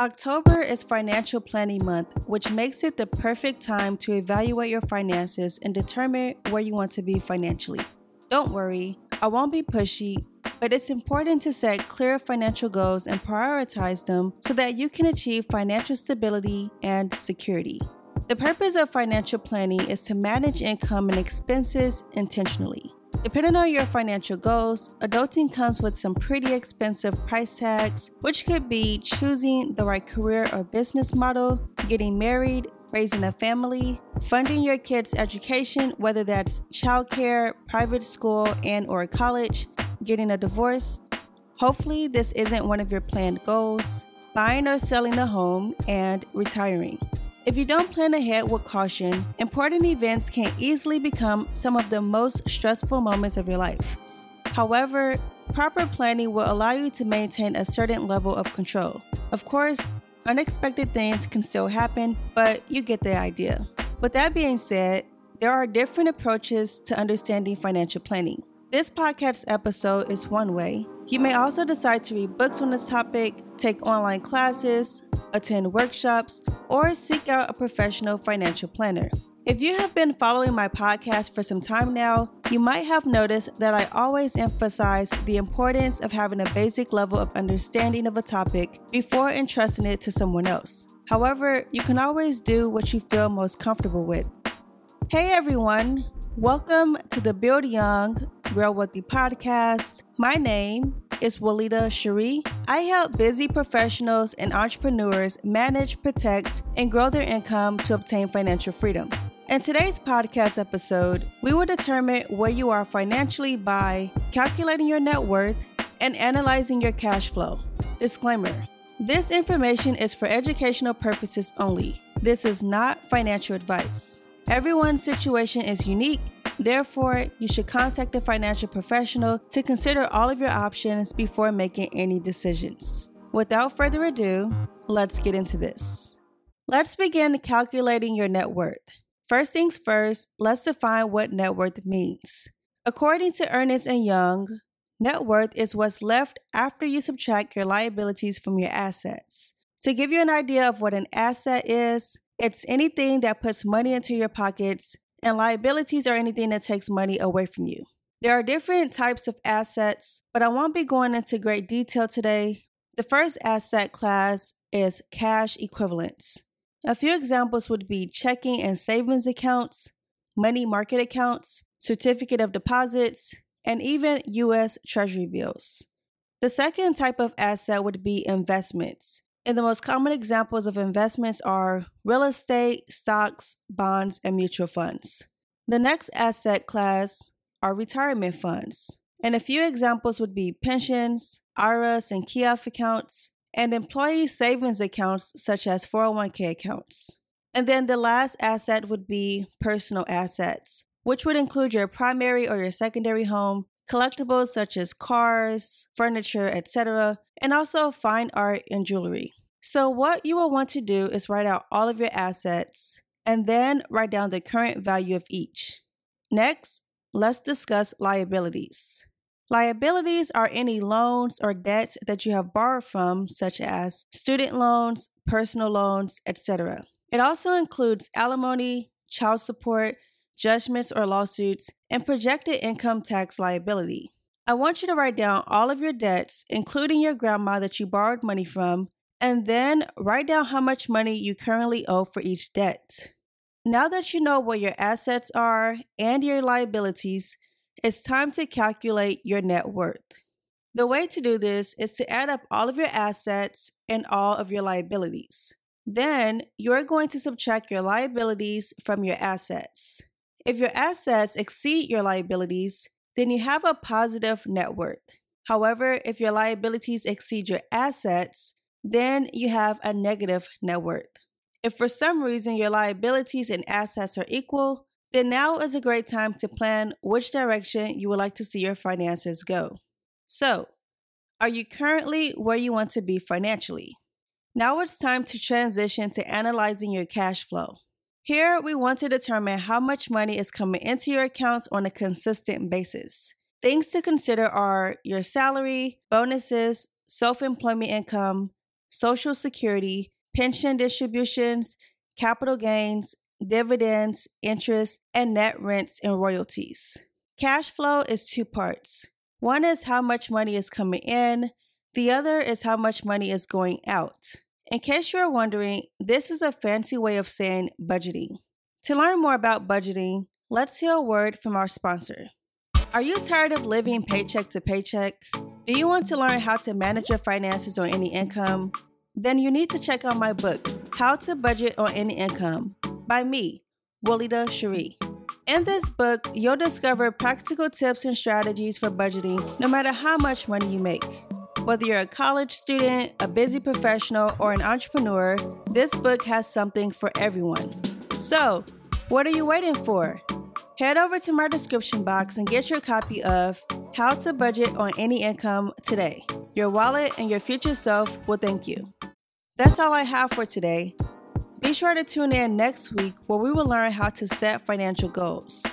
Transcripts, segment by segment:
October is Financial Planning Month, which makes it the perfect time to evaluate your finances and determine where you want to be financially. Don't worry, I won't be pushy, but it's important to set clear financial goals and prioritize them so that you can achieve financial stability and security. The purpose of financial planning is to manage income and expenses intentionally. Depending on your financial goals, adulting comes with some pretty expensive price tags, which could be choosing the right career or business model, getting married, raising a family, funding your kids' education, whether that's childcare, private school, and or college, getting a divorce. Hopefully, this isn't one of your planned goals, buying or selling a home, and retiring. If you don't plan ahead with caution, important events can easily become some of the most stressful moments of your life. However, proper planning will allow you to maintain a certain level of control. Of course, unexpected things can still happen, but you get the idea. With that being said, there are different approaches to understanding financial planning. This podcast episode is one way. You may also decide to read books on this topic, take online classes, attend workshops, or seek out a professional financial planner. If you have been following my podcast for some time now, you might have noticed that I always emphasize the importance of having a basic level of understanding of a topic before entrusting it to someone else. However, you can always do what you feel most comfortable with. Hey everyone, welcome to the Build Young, Grow Wealthy podcast. My name is Willita Cherie. I help busy professionals and entrepreneurs manage, protect, and grow their income to obtain financial freedom. In today's podcast episode, we will determine where you are financially by calculating your net worth and analyzing your cash flow. Disclaimer This information is for educational purposes only. This is not financial advice. Everyone's situation is unique Therefore, you should contact a financial professional to consider all of your options before making any decisions. Without further ado, let's get into this. Let's begin calculating your net worth. First things first, let's define what net worth means. According to Ernst and Young, net worth is what's left after you subtract your liabilities from your assets. To give you an idea of what an asset is, it's anything that puts money into your pockets and liabilities are anything that takes money away from you. There are different types of assets, but I won't be going into great detail today. The first asset class is cash equivalents. A few examples would be checking and savings accounts, money market accounts, certificate of deposits, and even US Treasury bills. The second type of asset would be investments. And the most common examples of investments are real estate, stocks, bonds, and mutual funds. The next asset class are retirement funds. And a few examples would be pensions, IRAs and Keogh accounts, and employee savings accounts such as 401k accounts. And then the last asset would be personal assets, which would include your primary or your secondary home, collectibles such as cars, furniture, etc., and also fine art and jewelry. So, what you will want to do is write out all of your assets and then write down the current value of each. Next, let's discuss liabilities. Liabilities are any loans or debts that you have borrowed from, such as student loans, personal loans, etc. It also includes alimony, child support, judgments or lawsuits, and projected income tax liability. I want you to write down all of your debts, including your grandma that you borrowed money from, and then write down how much money you currently owe for each debt. Now that you know what your assets are and your liabilities, it's time to calculate your net worth. The way to do this is to add up all of your assets and all of your liabilities. Then you're going to subtract your liabilities from your assets. If your assets exceed your liabilities, then you have a positive net worth. However, if your liabilities exceed your assets, then you have a negative net worth. If for some reason your liabilities and assets are equal, then now is a great time to plan which direction you would like to see your finances go. So, are you currently where you want to be financially? Now it's time to transition to analyzing your cash flow. Here, we want to determine how much money is coming into your accounts on a consistent basis. Things to consider are your salary, bonuses, self employment income, Social Security, pension distributions, capital gains, dividends, interest, and net rents and royalties. Cash flow is two parts. One is how much money is coming in, the other is how much money is going out. In case you're wondering, this is a fancy way of saying budgeting. To learn more about budgeting, let's hear a word from our sponsor. Are you tired of living paycheck to paycheck? Do you want to learn how to manage your finances on any income? Then you need to check out my book, How to Budget on Any Income, by me, Willita Cherie. In this book, you'll discover practical tips and strategies for budgeting no matter how much money you make. Whether you're a college student, a busy professional, or an entrepreneur, this book has something for everyone. So, what are you waiting for? Head over to my description box and get your copy of How to Budget on Any Income today. Your wallet and your future self will thank you. That's all I have for today. Be sure to tune in next week where we will learn how to set financial goals.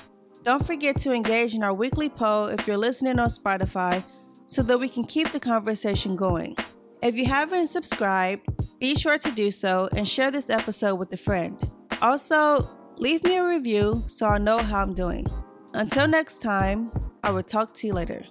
Don't forget to engage in our weekly poll if you're listening on Spotify so that we can keep the conversation going. If you haven't subscribed, be sure to do so and share this episode with a friend. Also, leave me a review so I know how I'm doing. Until next time, I will talk to you later.